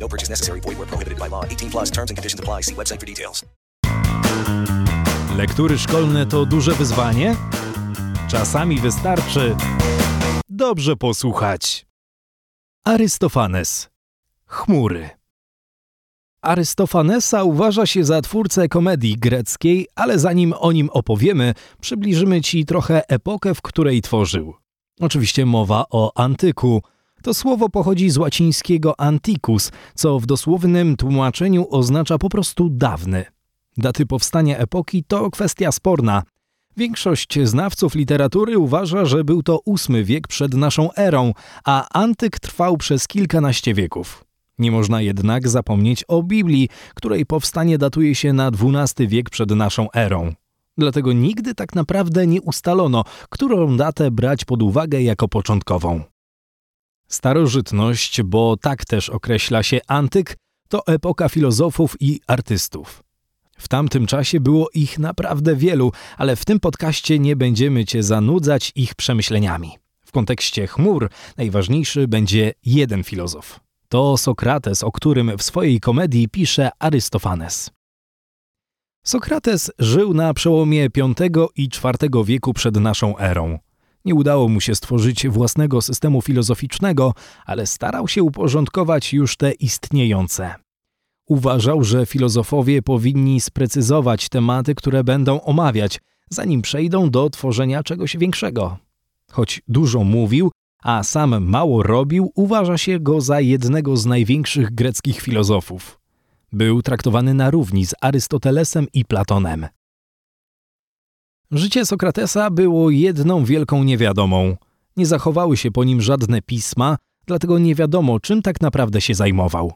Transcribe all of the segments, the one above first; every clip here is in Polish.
No purchase necessary. Void where prohibited by law. 18 plus terms and conditions apply. See website for details. Lektury szkolne to duże wyzwanie? Czasami wystarczy dobrze posłuchać. Arystofanes. Chmury. Arystofanesa uważa się za twórcę komedii greckiej, ale zanim o nim opowiemy, przybliżymy ci trochę epokę, w której tworzył. Oczywiście mowa o antyku. To słowo pochodzi z łacińskiego antiquus, co w dosłownym tłumaczeniu oznacza po prostu dawny. Daty powstania epoki to kwestia sporna. Większość znawców literatury uważa, że był to VIII wiek przed naszą erą, a antyk trwał przez kilkanaście wieków. Nie można jednak zapomnieć o Biblii, której powstanie datuje się na XII wiek przed naszą erą. Dlatego nigdy tak naprawdę nie ustalono, którą datę brać pod uwagę jako początkową. Starożytność, bo tak też określa się antyk, to epoka filozofów i artystów. W tamtym czasie było ich naprawdę wielu, ale w tym podcaście nie będziemy Cię zanudzać ich przemyśleniami. W kontekście chmur najważniejszy będzie jeden filozof. To Sokrates, o którym w swojej komedii pisze Arystofanes. Sokrates żył na przełomie V i IV wieku przed naszą erą. Nie udało mu się stworzyć własnego systemu filozoficznego, ale starał się uporządkować już te istniejące. Uważał, że filozofowie powinni sprecyzować tematy, które będą omawiać, zanim przejdą do tworzenia czegoś większego. Choć dużo mówił, a sam mało robił, uważa się go za jednego z największych greckich filozofów. Był traktowany na równi z Arystotelesem i Platonem. Życie Sokratesa było jedną wielką niewiadomą. Nie zachowały się po nim żadne pisma, dlatego nie wiadomo, czym tak naprawdę się zajmował.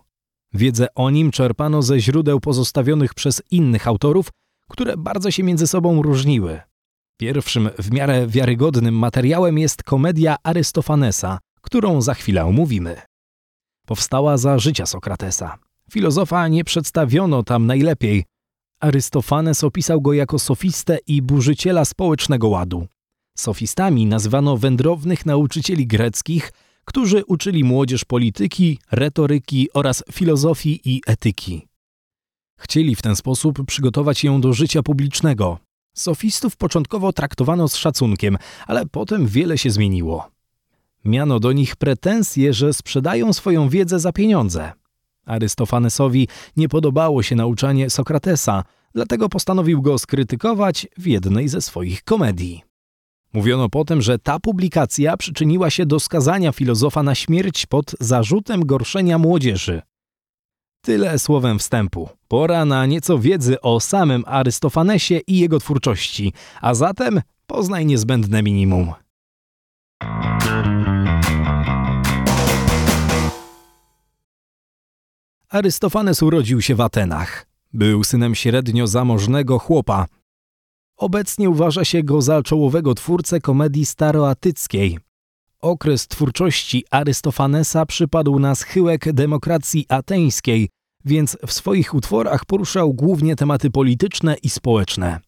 Wiedzę o nim czerpano ze źródeł pozostawionych przez innych autorów, które bardzo się między sobą różniły. Pierwszym w miarę wiarygodnym materiałem jest komedia Arystofanesa, którą za chwilę omówimy. Powstała za życia Sokratesa. Filozofa nie przedstawiono tam najlepiej. Arystofanes opisał go jako sofistę i burzyciela społecznego ładu. Sofistami nazywano wędrownych nauczycieli greckich, którzy uczyli młodzież polityki, retoryki oraz filozofii i etyki. Chcieli w ten sposób przygotować ją do życia publicznego, Sofistów początkowo traktowano z szacunkiem, ale potem wiele się zmieniło. Miano do nich pretensje, że sprzedają swoją wiedzę za pieniądze. Arystofanesowi nie podobało się nauczanie Sokratesa, dlatego postanowił go skrytykować w jednej ze swoich komedii. Mówiono potem, że ta publikacja przyczyniła się do skazania filozofa na śmierć pod zarzutem gorszenia młodzieży. Tyle słowem wstępu. Pora na nieco wiedzy o samym Arystofanesie i jego twórczości, a zatem poznaj niezbędne minimum. Arystofanes urodził się w Atenach. Był synem średnio zamożnego chłopa. Obecnie uważa się go za czołowego twórcę komedii staroatyckiej. Okres twórczości Arystofanesa przypadł na schyłek demokracji ateńskiej, więc w swoich utworach poruszał głównie tematy polityczne i społeczne.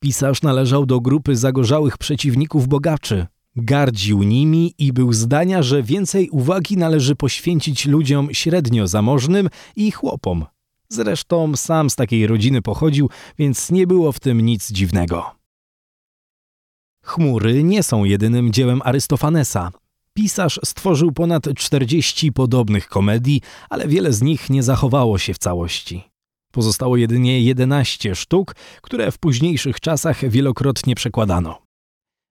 Pisarz należał do grupy zagorzałych przeciwników bogaczy. Gardził nimi i był zdania, że więcej uwagi należy poświęcić ludziom średnio zamożnym i chłopom. Zresztą sam z takiej rodziny pochodził, więc nie było w tym nic dziwnego. Chmury nie są jedynym dziełem Arystofanesa. Pisarz stworzył ponad 40 podobnych komedii, ale wiele z nich nie zachowało się w całości. Pozostało jedynie 11 sztuk, które w późniejszych czasach wielokrotnie przekładano.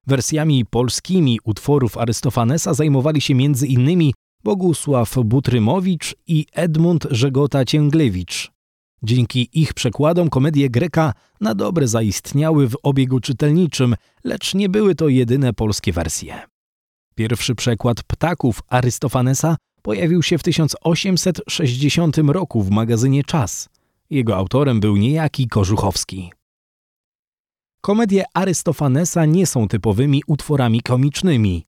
Wersjami polskimi utworów Arystofanesa zajmowali się m.in. Bogusław Butrymowicz i Edmund Żegota-Cięglewicz. Dzięki ich przekładom komedie Greka na dobre zaistniały w obiegu czytelniczym, lecz nie były to jedyne polskie wersje. Pierwszy przekład ptaków Arystofanesa pojawił się w 1860 roku w magazynie Czas. Jego autorem był niejaki Kożuchowski. Komedie Arystofanesa nie są typowymi utworami komicznymi.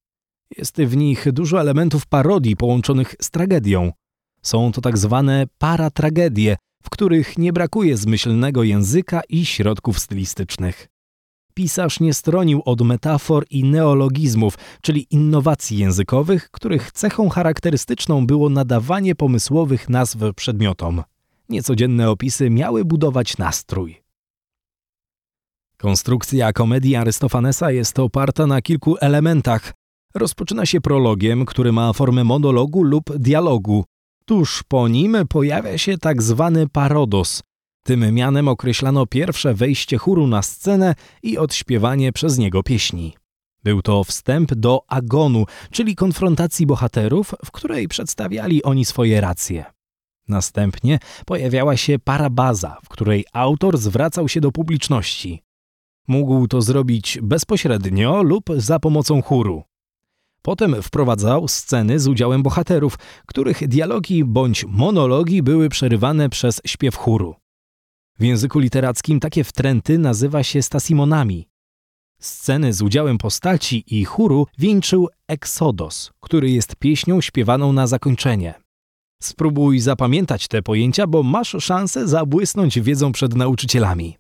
Jest w nich dużo elementów parodii połączonych z tragedią. Są to tak zwane paratragedie, w których nie brakuje zmyślnego języka i środków stylistycznych. Pisarz nie stronił od metafor i neologizmów, czyli innowacji językowych, których cechą charakterystyczną było nadawanie pomysłowych nazw przedmiotom. Niecodzienne opisy miały budować nastrój. Konstrukcja komedii Arystofanesa jest oparta na kilku elementach. Rozpoczyna się prologiem, który ma formę monologu lub dialogu. Tuż po nim pojawia się tak zwany parodos. Tym mianem określano pierwsze wejście chóru na scenę i odśpiewanie przez niego pieśni. Był to wstęp do agonu, czyli konfrontacji bohaterów, w której przedstawiali oni swoje racje. Następnie pojawiała się parabaza, w której autor zwracał się do publiczności. Mógł to zrobić bezpośrednio lub za pomocą chóru. Potem wprowadzał sceny z udziałem bohaterów, których dialogi bądź monologi były przerywane przez śpiew chóru. W języku literackim takie wtręty nazywa się stasimonami. Sceny z udziałem postaci i chóru wieńczył Exodos, który jest pieśnią śpiewaną na zakończenie. Spróbuj zapamiętać te pojęcia, bo masz szansę zabłysnąć wiedzą przed nauczycielami.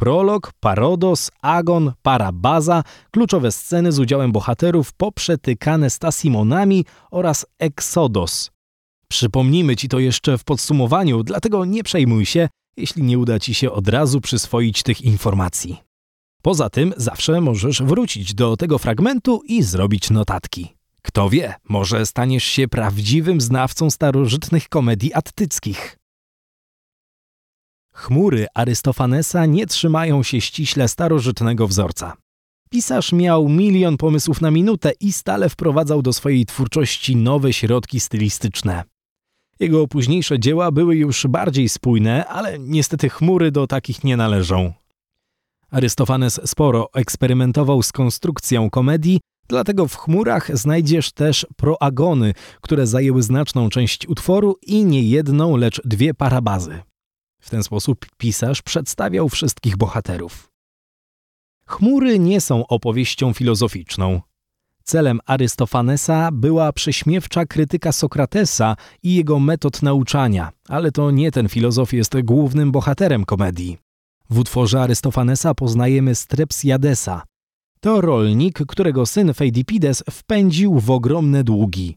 Prolog, parodos, agon, parabaza, kluczowe sceny z udziałem bohaterów poprzetykane stasimonami oraz exodos. Przypomnimy ci to jeszcze w podsumowaniu, dlatego nie przejmuj się, jeśli nie uda ci się od razu przyswoić tych informacji. Poza tym zawsze możesz wrócić do tego fragmentu i zrobić notatki. Kto wie, może staniesz się prawdziwym znawcą starożytnych komedii attyckich. Chmury Arystofanesa nie trzymają się ściśle starożytnego wzorca. Pisarz miał milion pomysłów na minutę i stale wprowadzał do swojej twórczości nowe środki stylistyczne. Jego późniejsze dzieła były już bardziej spójne, ale niestety chmury do takich nie należą. Arystofanes sporo eksperymentował z konstrukcją komedii, dlatego w chmurach znajdziesz też proagony, które zajęły znaczną część utworu i nie jedną, lecz dwie parabazy. W ten sposób pisarz przedstawiał wszystkich bohaterów. Chmury nie są opowieścią filozoficzną. Celem Arystofanesa była prześmiewcza krytyka Sokratesa i jego metod nauczania, ale to nie ten filozof jest głównym bohaterem komedii. W utworze Arystofanesa poznajemy Strepsiadesa. To rolnik, którego syn Feidipides wpędził w ogromne długi.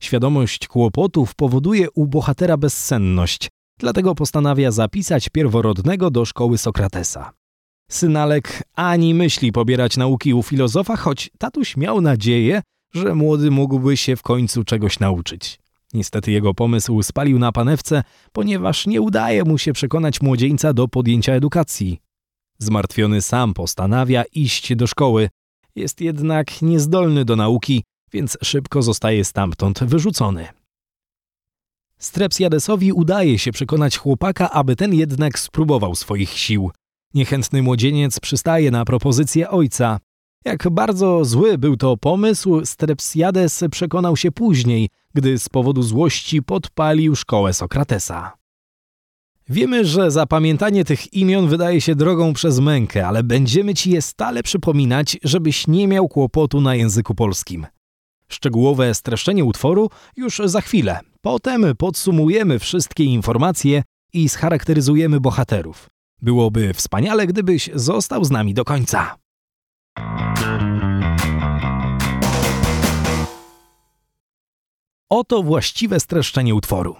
Świadomość kłopotów powoduje u bohatera bezsenność, Dlatego postanawia zapisać pierworodnego do szkoły Sokratesa. Synalek ani myśli pobierać nauki u filozofa, choć tatuś miał nadzieję, że młody mógłby się w końcu czegoś nauczyć. Niestety jego pomysł spalił na panewce, ponieważ nie udaje mu się przekonać młodzieńca do podjęcia edukacji. Zmartwiony sam postanawia iść do szkoły. Jest jednak niezdolny do nauki, więc szybko zostaje stamtąd wyrzucony. Strepsiadesowi udaje się przekonać chłopaka, aby ten jednak spróbował swoich sił. Niechętny młodzieniec przystaje na propozycję ojca. Jak bardzo zły był to pomysł, Strepsiades przekonał się później, gdy z powodu złości podpalił szkołę Sokratesa. Wiemy, że zapamiętanie tych imion wydaje się drogą przez mękę, ale będziemy ci je stale przypominać, żebyś nie miał kłopotu na języku polskim. Szczegółowe streszczenie utworu już za chwilę. Potem podsumujemy wszystkie informacje i scharakteryzujemy bohaterów. Byłoby wspaniale, gdybyś został z nami do końca. Oto właściwe streszczenie utworu.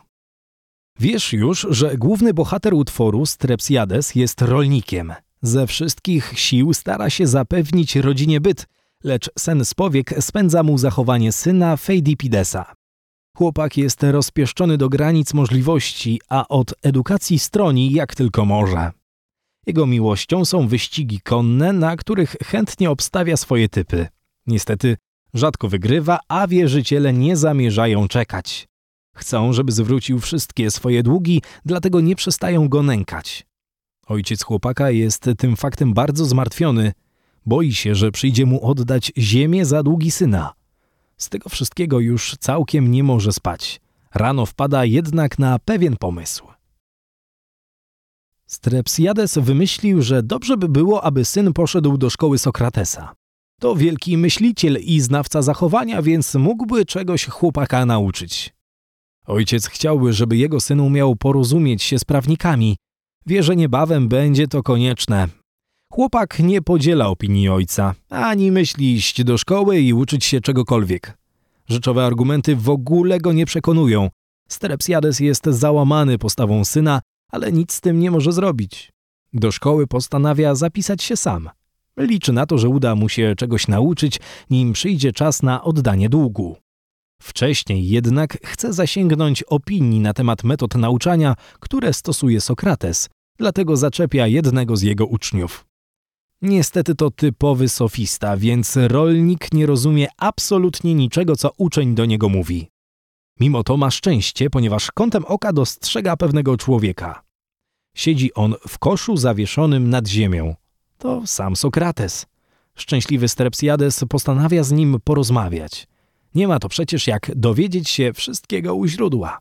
Wiesz już, że główny bohater utworu, Strepsiades, jest rolnikiem. Ze wszystkich sił stara się zapewnić rodzinie byt, lecz sen z powiek spędza mu zachowanie syna Feidipidesa. Chłopak jest rozpieszczony do granic możliwości, a od edukacji stroni jak tylko może. Jego miłością są wyścigi konne, na których chętnie obstawia swoje typy. Niestety rzadko wygrywa, a wierzyciele nie zamierzają czekać. Chcą, żeby zwrócił wszystkie swoje długi, dlatego nie przestają go nękać. Ojciec chłopaka jest tym faktem bardzo zmartwiony. Boi się, że przyjdzie mu oddać ziemię za długi syna. Z tego wszystkiego już całkiem nie może spać. Rano wpada jednak na pewien pomysł. Strepsiades wymyślił, że dobrze by było, aby syn poszedł do szkoły Sokratesa. To wielki myśliciel i znawca zachowania, więc mógłby czegoś chłopaka nauczyć. Ojciec chciałby, żeby jego syn umiał porozumieć się z prawnikami. Wie, że niebawem będzie to konieczne. Chłopak nie podziela opinii ojca, ani myśli iść do szkoły i uczyć się czegokolwiek. Rzeczowe argumenty w ogóle go nie przekonują. Strepsiades jest załamany postawą syna, ale nic z tym nie może zrobić. Do szkoły postanawia zapisać się sam. Liczy na to, że uda mu się czegoś nauczyć, nim przyjdzie czas na oddanie długu. Wcześniej jednak chce zasięgnąć opinii na temat metod nauczania, które stosuje Sokrates, dlatego zaczepia jednego z jego uczniów. Niestety to typowy sofista, więc rolnik nie rozumie absolutnie niczego, co uczeń do niego mówi. Mimo to ma szczęście, ponieważ kątem oka dostrzega pewnego człowieka. Siedzi on w koszu zawieszonym nad ziemią. To sam Sokrates. Szczęśliwy Strepsiades postanawia z nim porozmawiać. Nie ma to przecież jak dowiedzieć się wszystkiego u źródła.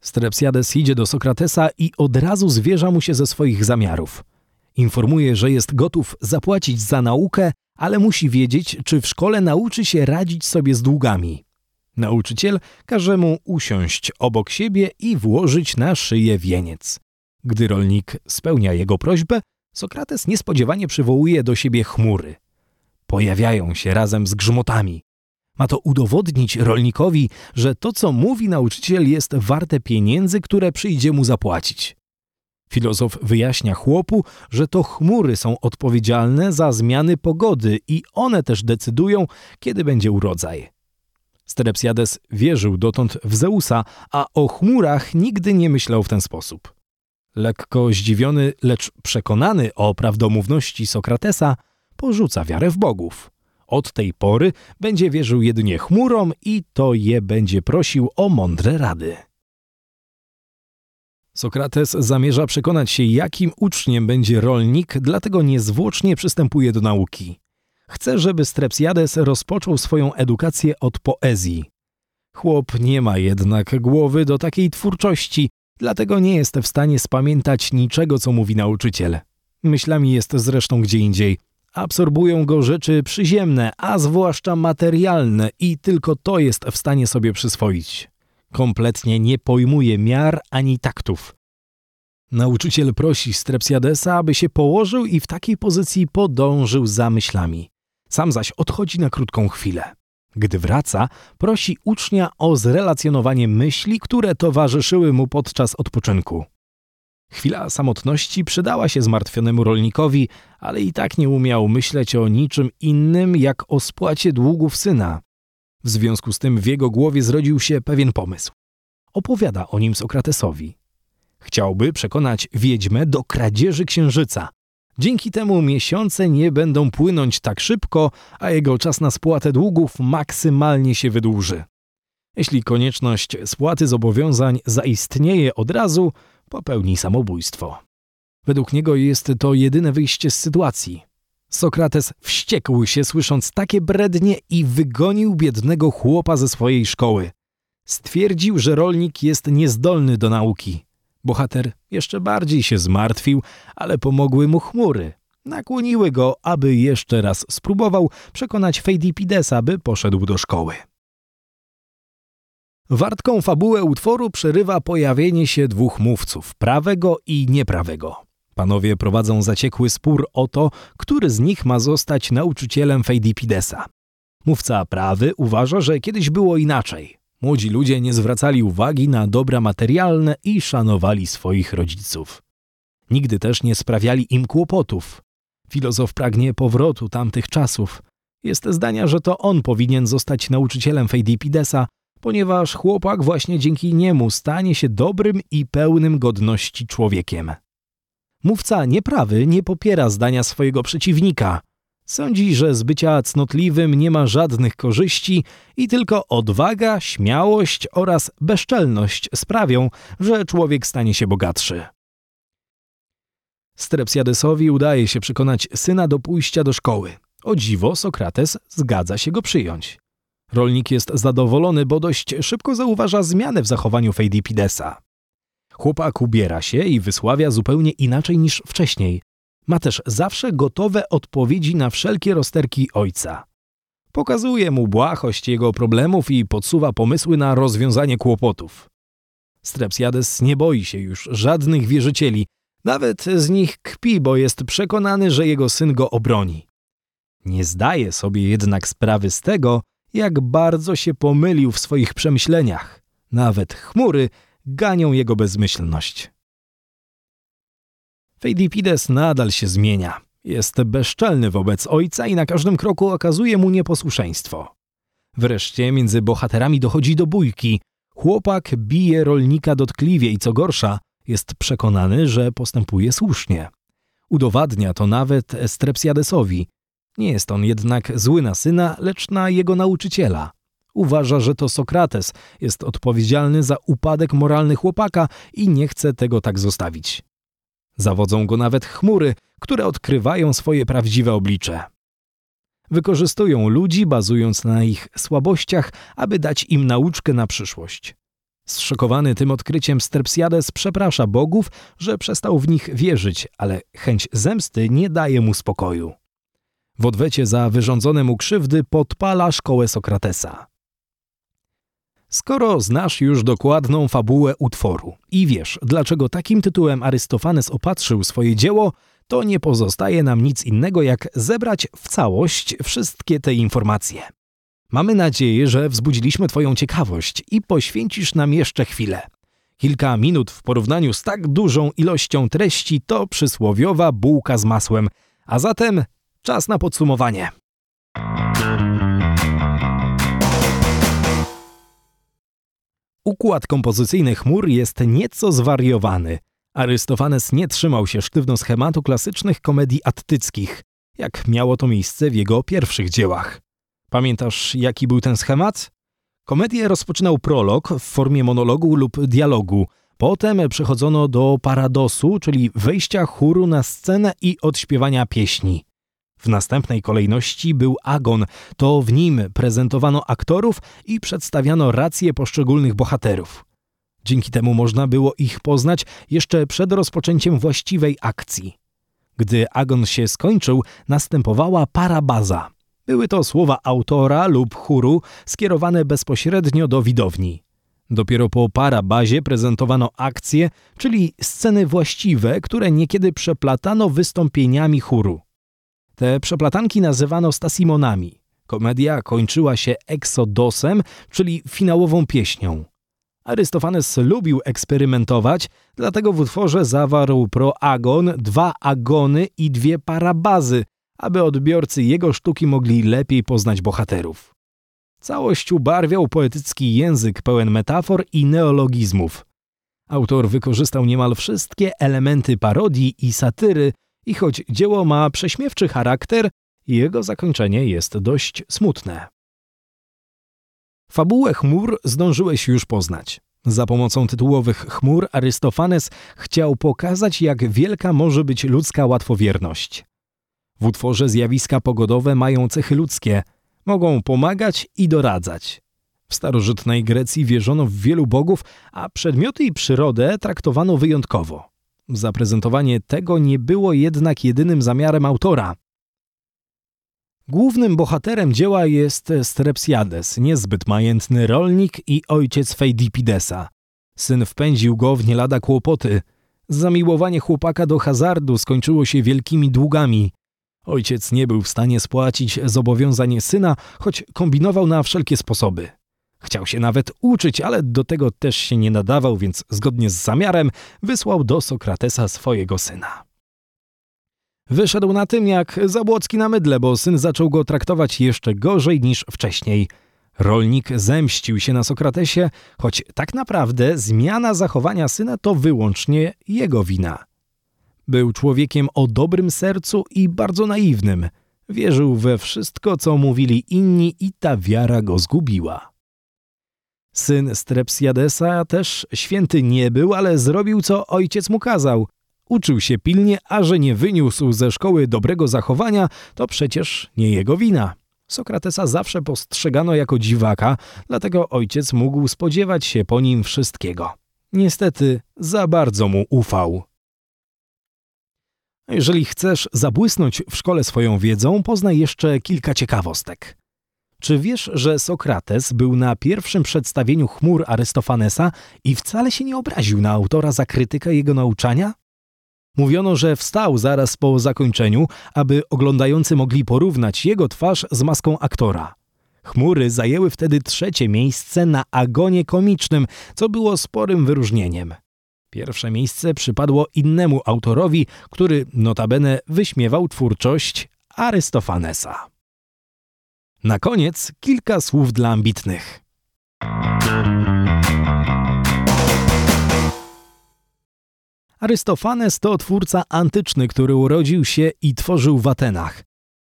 Strepsiades idzie do Sokratesa i od razu zwierza mu się ze swoich zamiarów. Informuje, że jest gotów zapłacić za naukę, ale musi wiedzieć, czy w szkole nauczy się radzić sobie z długami. Nauczyciel każe mu usiąść obok siebie i włożyć na szyję wieniec. Gdy rolnik spełnia jego prośbę, Sokrates niespodziewanie przywołuje do siebie chmury. Pojawiają się razem z grzmotami. Ma to udowodnić rolnikowi, że to, co mówi nauczyciel, jest warte pieniędzy, które przyjdzie mu zapłacić. Filozof wyjaśnia chłopu, że to chmury są odpowiedzialne za zmiany pogody i one też decydują, kiedy będzie urodzaj. Strepsiades wierzył dotąd w Zeusa, a o chmurach nigdy nie myślał w ten sposób. Lekko zdziwiony, lecz przekonany o prawdomówności Sokratesa, porzuca wiarę w bogów. Od tej pory będzie wierzył jedynie chmurom i to je będzie prosił o mądre rady. Sokrates zamierza przekonać się, jakim uczniem będzie rolnik, dlatego niezwłocznie przystępuje do nauki. Chce, żeby Strepsiades rozpoczął swoją edukację od poezji. Chłop nie ma jednak głowy do takiej twórczości, dlatego nie jest w stanie spamiętać niczego, co mówi nauczyciel. Myślami jest zresztą gdzie indziej. Absorbują go rzeczy przyziemne, a zwłaszcza materialne i tylko to jest w stanie sobie przyswoić. Kompletnie nie pojmuje miar ani taktów. Nauczyciel prosi Strepsiadesa, aby się położył i w takiej pozycji podążył za myślami. Sam zaś odchodzi na krótką chwilę. Gdy wraca, prosi ucznia o zrelacjonowanie myśli, które towarzyszyły mu podczas odpoczynku. Chwila samotności przydała się zmartwionemu rolnikowi, ale i tak nie umiał myśleć o niczym innym jak o spłacie długów syna. W związku z tym w jego głowie zrodził się pewien pomysł. Opowiada o nim Sokratesowi. Chciałby przekonać wiedźmę do kradzieży księżyca. Dzięki temu miesiące nie będą płynąć tak szybko, a jego czas na spłatę długów maksymalnie się wydłuży. Jeśli konieczność spłaty zobowiązań zaistnieje od razu, popełni samobójstwo. Według niego jest to jedyne wyjście z sytuacji. Sokrates wściekł się, słysząc takie brednie i wygonił biednego chłopa ze swojej szkoły. Stwierdził, że rolnik jest niezdolny do nauki. Bohater jeszcze bardziej się zmartwił, ale pomogły mu chmury. Nakłoniły go, aby jeszcze raz spróbował przekonać Feidipidesa, by poszedł do szkoły. Wartką fabułę utworu przerywa pojawienie się dwóch mówców, prawego i nieprawego. Panowie prowadzą zaciekły spór o to, który z nich ma zostać nauczycielem Feidipidesa. Mówca prawy uważa, że kiedyś było inaczej. Młodzi ludzie nie zwracali uwagi na dobra materialne i szanowali swoich rodziców. Nigdy też nie sprawiali im kłopotów. Filozof pragnie powrotu tamtych czasów. Jest zdania, że to on powinien zostać nauczycielem Feidipidesa, ponieważ chłopak właśnie dzięki niemu stanie się dobrym i pełnym godności człowiekiem. Mówca nieprawy nie popiera zdania swojego przeciwnika. Sądzi, że z bycia cnotliwym nie ma żadnych korzyści i tylko odwaga, śmiałość oraz bezczelność sprawią, że człowiek stanie się bogatszy. Strepsiadesowi udaje się przekonać syna do pójścia do szkoły. O dziwo Sokrates zgadza się go przyjąć. Rolnik jest zadowolony, bo dość szybko zauważa zmianę w zachowaniu Feidipidesa. Chłopak ubiera się i wysławia zupełnie inaczej niż wcześniej. Ma też zawsze gotowe odpowiedzi na wszelkie rozterki ojca. Pokazuje mu błahość jego problemów i podsuwa pomysły na rozwiązanie kłopotów. Strepsiades nie boi się już żadnych wierzycieli, nawet z nich kpi, bo jest przekonany, że jego syn go obroni. Nie zdaje sobie jednak sprawy z tego, jak bardzo się pomylił w swoich przemyśleniach. Nawet chmury ganią jego bezmyślność. Feidipides nadal się zmienia. Jest bezczelny wobec ojca i na każdym kroku okazuje mu nieposłuszeństwo. Wreszcie między bohaterami dochodzi do bójki. Chłopak bije rolnika dotkliwie i co gorsza, jest przekonany, że postępuje słusznie. Udowadnia to nawet Strepsiadesowi. Nie jest on jednak zły na syna, lecz na jego nauczyciela. Uważa, że to Sokrates jest odpowiedzialny za upadek moralny chłopaka i nie chce tego tak zostawić. Zawodzą go nawet chmury, które odkrywają swoje prawdziwe oblicze. Wykorzystują ludzi, bazując na ich słabościach, aby dać im nauczkę na przyszłość. Zszokowany tym odkryciem Strepsiades przeprasza bogów, że przestał w nich wierzyć, ale chęć zemsty nie daje mu spokoju. W odwecie za wyrządzone mu krzywdy podpala szkołę Sokratesa. Skoro znasz już dokładną fabułę utworu i wiesz, dlaczego takim tytułem Arystofanes opatrzył swoje dzieło, to nie pozostaje nam nic innego, jak zebrać w całość wszystkie te informacje. Mamy nadzieję, że wzbudziliśmy Twoją ciekawość i poświęcisz nam jeszcze chwilę. Kilka minut w porównaniu z tak dużą ilością treści to przysłowiowa bułka z masłem, a zatem czas na podsumowanie. Układ kompozycyjny chmur jest nieco zwariowany. Arystofanes nie trzymał się sztywno schematu klasycznych komedii attyckich, jak miało to miejsce w jego pierwszych dziełach. Pamiętasz, jaki był ten schemat? Komedię rozpoczynał prolog w formie monologu lub dialogu. Potem przechodzono do paradosu, czyli wejścia chóru na scenę i odśpiewania pieśni. W następnej kolejności był agon, to w nim prezentowano aktorów i przedstawiano racje poszczególnych bohaterów. Dzięki temu można było ich poznać jeszcze przed rozpoczęciem właściwej akcji. Gdy agon się skończył, następowała parabaza. Były to słowa autora lub chóru skierowane bezpośrednio do widowni. Dopiero po parabazie prezentowano akcje, czyli sceny właściwe, które niekiedy przeplatano wystąpieniami chóru. Te przeplatanki nazywano stasimonami. Komedia kończyła się eksodosem, czyli finałową pieśnią. Arystofanes lubił eksperymentować, dlatego w utworze zawarł proagon, dwa agony i dwie parabazy, aby odbiorcy jego sztuki mogli lepiej poznać bohaterów. Całość ubarwiał poetycki język pełen metafor i neologizmów. Autor wykorzystał niemal wszystkie elementy parodii i satyry, i choć dzieło ma prześmiewczy charakter, jego zakończenie jest dość smutne. Fabułę chmur zdążyłeś już poznać. Za pomocą tytułowych chmur Arystofanes chciał pokazać, jak wielka może być ludzka łatwowierność. W utworze zjawiska pogodowe mają cechy ludzkie, mogą pomagać i doradzać. W starożytnej Grecji wierzono w wielu bogów, a przedmioty i przyrodę traktowano wyjątkowo. Zaprezentowanie tego nie było jednak jedynym zamiarem autora. Głównym bohaterem dzieła jest Strepsiades, niezbyt majętny rolnik i ojciec Feidipidesa. Syn wpędził go w nie lada kłopoty. Zamiłowanie chłopaka do hazardu skończyło się wielkimi długami. Ojciec nie był w stanie spłacić zobowiązań syna, choć kombinował na wszelkie sposoby. Chciał się nawet uczyć, ale do tego też się nie nadawał, więc zgodnie z zamiarem wysłał do Sokratesa swojego syna. Wyszedł na tym jak Zabłocki na mydle, bo syn zaczął go traktować jeszcze gorzej niż wcześniej. Rolnik zemścił się na Sokratesie, choć tak naprawdę zmiana zachowania syna to wyłącznie jego wina. Był człowiekiem o dobrym sercu i bardzo naiwnym. Wierzył we wszystko, co mówili inni i ta wiara go zgubiła. Syn Strepsiadesa też święty nie był, ale zrobił co ojciec mu kazał. Uczył się pilnie, a że nie wyniósł ze szkoły dobrego zachowania, to przecież nie jego wina. Sokratesa zawsze postrzegano jako dziwaka, dlatego ojciec mógł spodziewać się po nim wszystkiego. Niestety za bardzo mu ufał. Jeżeli chcesz zabłysnąć w szkole swoją wiedzą, poznaj jeszcze kilka ciekawostek. Czy wiesz, że Sokrates był na pierwszym przedstawieniu chmur Arystofanesa i wcale się nie obraził na autora za krytykę jego nauczania? Mówiono, że wstał zaraz po zakończeniu, aby oglądający mogli porównać jego twarz z maską aktora. Chmury zajęły wtedy trzecie miejsce na agonie komicznym, co było sporym wyróżnieniem. Pierwsze miejsce przypadło innemu autorowi, który notabene wyśmiewał twórczość Arystofanesa. Na koniec kilka słów dla ambitnych. Arystofanes to twórca antyczny, który urodził się i tworzył w Atenach.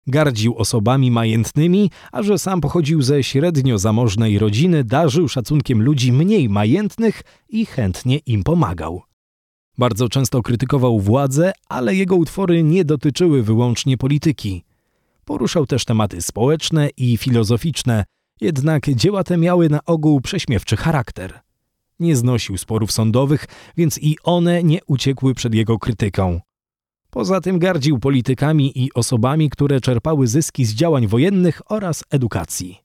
Gardził osobami majętnymi, a że sam pochodził ze średnio zamożnej rodziny, darzył szacunkiem ludzi mniej majętnych i chętnie im pomagał. Bardzo często krytykował władzę, ale jego utwory nie dotyczyły wyłącznie polityki. Poruszał też tematy społeczne i filozoficzne, jednak dzieła te miały na ogół prześmiewczy charakter. Nie znosił sporów sądowych, więc i one nie uciekły przed jego krytyką. Poza tym gardził politykami i osobami, które czerpały zyski z działań wojennych oraz edukacji.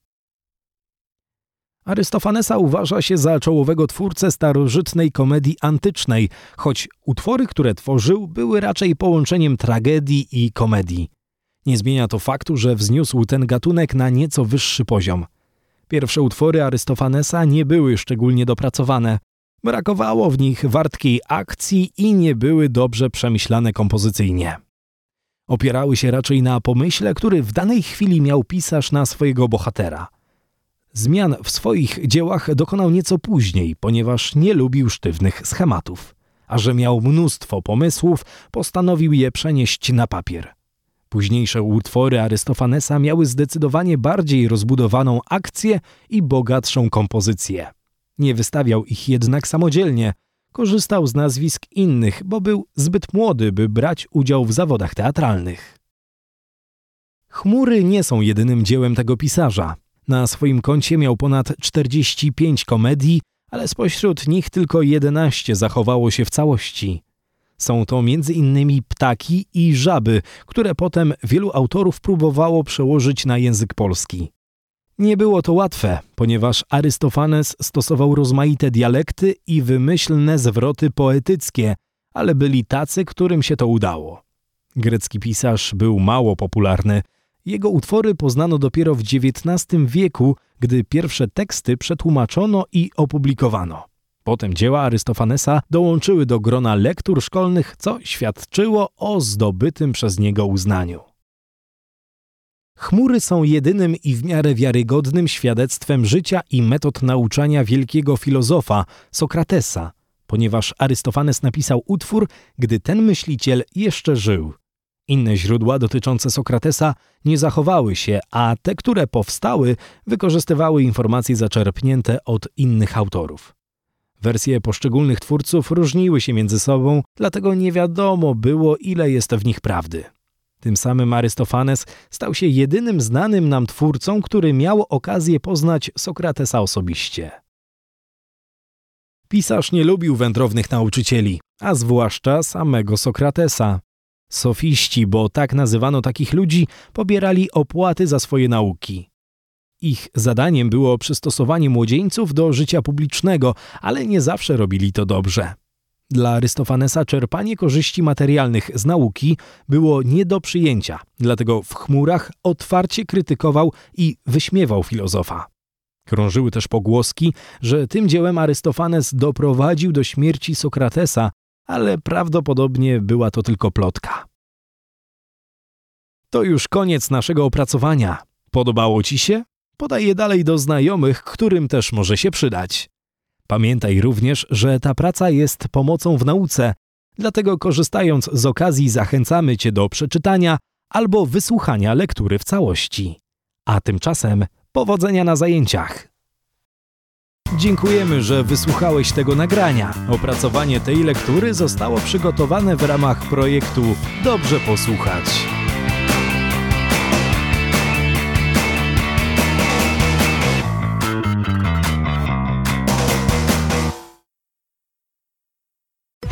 Arystofanesa uważa się za czołowego twórcę starożytnej komedii antycznej, choć utwory, które tworzył, były raczej połączeniem tragedii i komedii. Nie zmienia to faktu, że wzniósł ten gatunek na nieco wyższy poziom. Pierwsze utwory Arystofanesa nie były szczególnie dopracowane. Brakowało w nich wartkiej akcji i nie były dobrze przemyślane kompozycyjnie. Opierały się raczej na pomyśle, który w danej chwili miał pisarz na swojego bohatera. Zmian w swoich dziełach dokonał nieco później, ponieważ nie lubił sztywnych schematów. A że miał mnóstwo pomysłów, postanowił je przenieść na papier. Późniejsze utwory Arystofanesa miały zdecydowanie bardziej rozbudowaną akcję i bogatszą kompozycję. Nie wystawiał ich jednak samodzielnie. Korzystał z nazwisk innych, bo był zbyt młody, by brać udział w zawodach teatralnych. Chmury nie są jedynym dziełem tego pisarza. Na swoim koncie miał ponad 45 komedii, ale spośród nich tylko 11 zachowało się w całości. Są to m.in. ptaki i żaby, które potem wielu autorów próbowało przełożyć na język polski. Nie było to łatwe, ponieważ Arystofanes stosował rozmaite dialekty i wymyślne zwroty poetyckie, ale byli tacy, którym się to udało. Grecki pisarz był mało popularny. Jego utwory poznano dopiero w XIX wieku, gdy pierwsze teksty przetłumaczono i opublikowano. Potem dzieła Arystofanesa dołączyły do grona lektur szkolnych, co świadczyło o zdobytym przez niego uznaniu. Chmury są jedynym i w miarę wiarygodnym świadectwem życia i metod nauczania wielkiego filozofa Sokratesa, ponieważ Arystofanes napisał utwór, gdy ten myśliciel jeszcze żył. Inne źródła dotyczące Sokratesa nie zachowały się, a te, które powstały, wykorzystywały informacje zaczerpnięte od innych autorów. Wersje poszczególnych twórców różniły się między sobą, dlatego nie wiadomo było, ile jest w nich prawdy. Tym samym Arystofanes stał się jedynym znanym nam twórcą, który miał okazję poznać Sokratesa osobiście. Pisarz nie lubił wędrownych nauczycieli, a zwłaszcza samego Sokratesa. Sofiści, bo tak nazywano takich ludzi, pobierali opłaty za swoje nauki. Ich zadaniem było przystosowanie młodzieńców do życia publicznego, ale nie zawsze robili to dobrze. Dla Arystofanesa czerpanie korzyści materialnych z nauki było nie do przyjęcia, dlatego w chmurach otwarcie krytykował i wyśmiewał filozofa. Krążyły też pogłoski, że tym dziełem Arystofanes doprowadził do śmierci Sokratesa, ale prawdopodobnie była to tylko plotka. To już koniec naszego opracowania. Podobało Ci się? Podaj je dalej do znajomych, którym też może się przydać. Pamiętaj również, że ta praca jest pomocą w nauce, dlatego korzystając z okazji zachęcamy Cię do przeczytania albo wysłuchania lektury w całości. A tymczasem powodzenia na zajęciach. Dziękujemy, że wysłuchałeś tego nagrania. Opracowanie tej lektury zostało przygotowane w ramach projektu Dobrze posłuchać.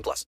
18 plus.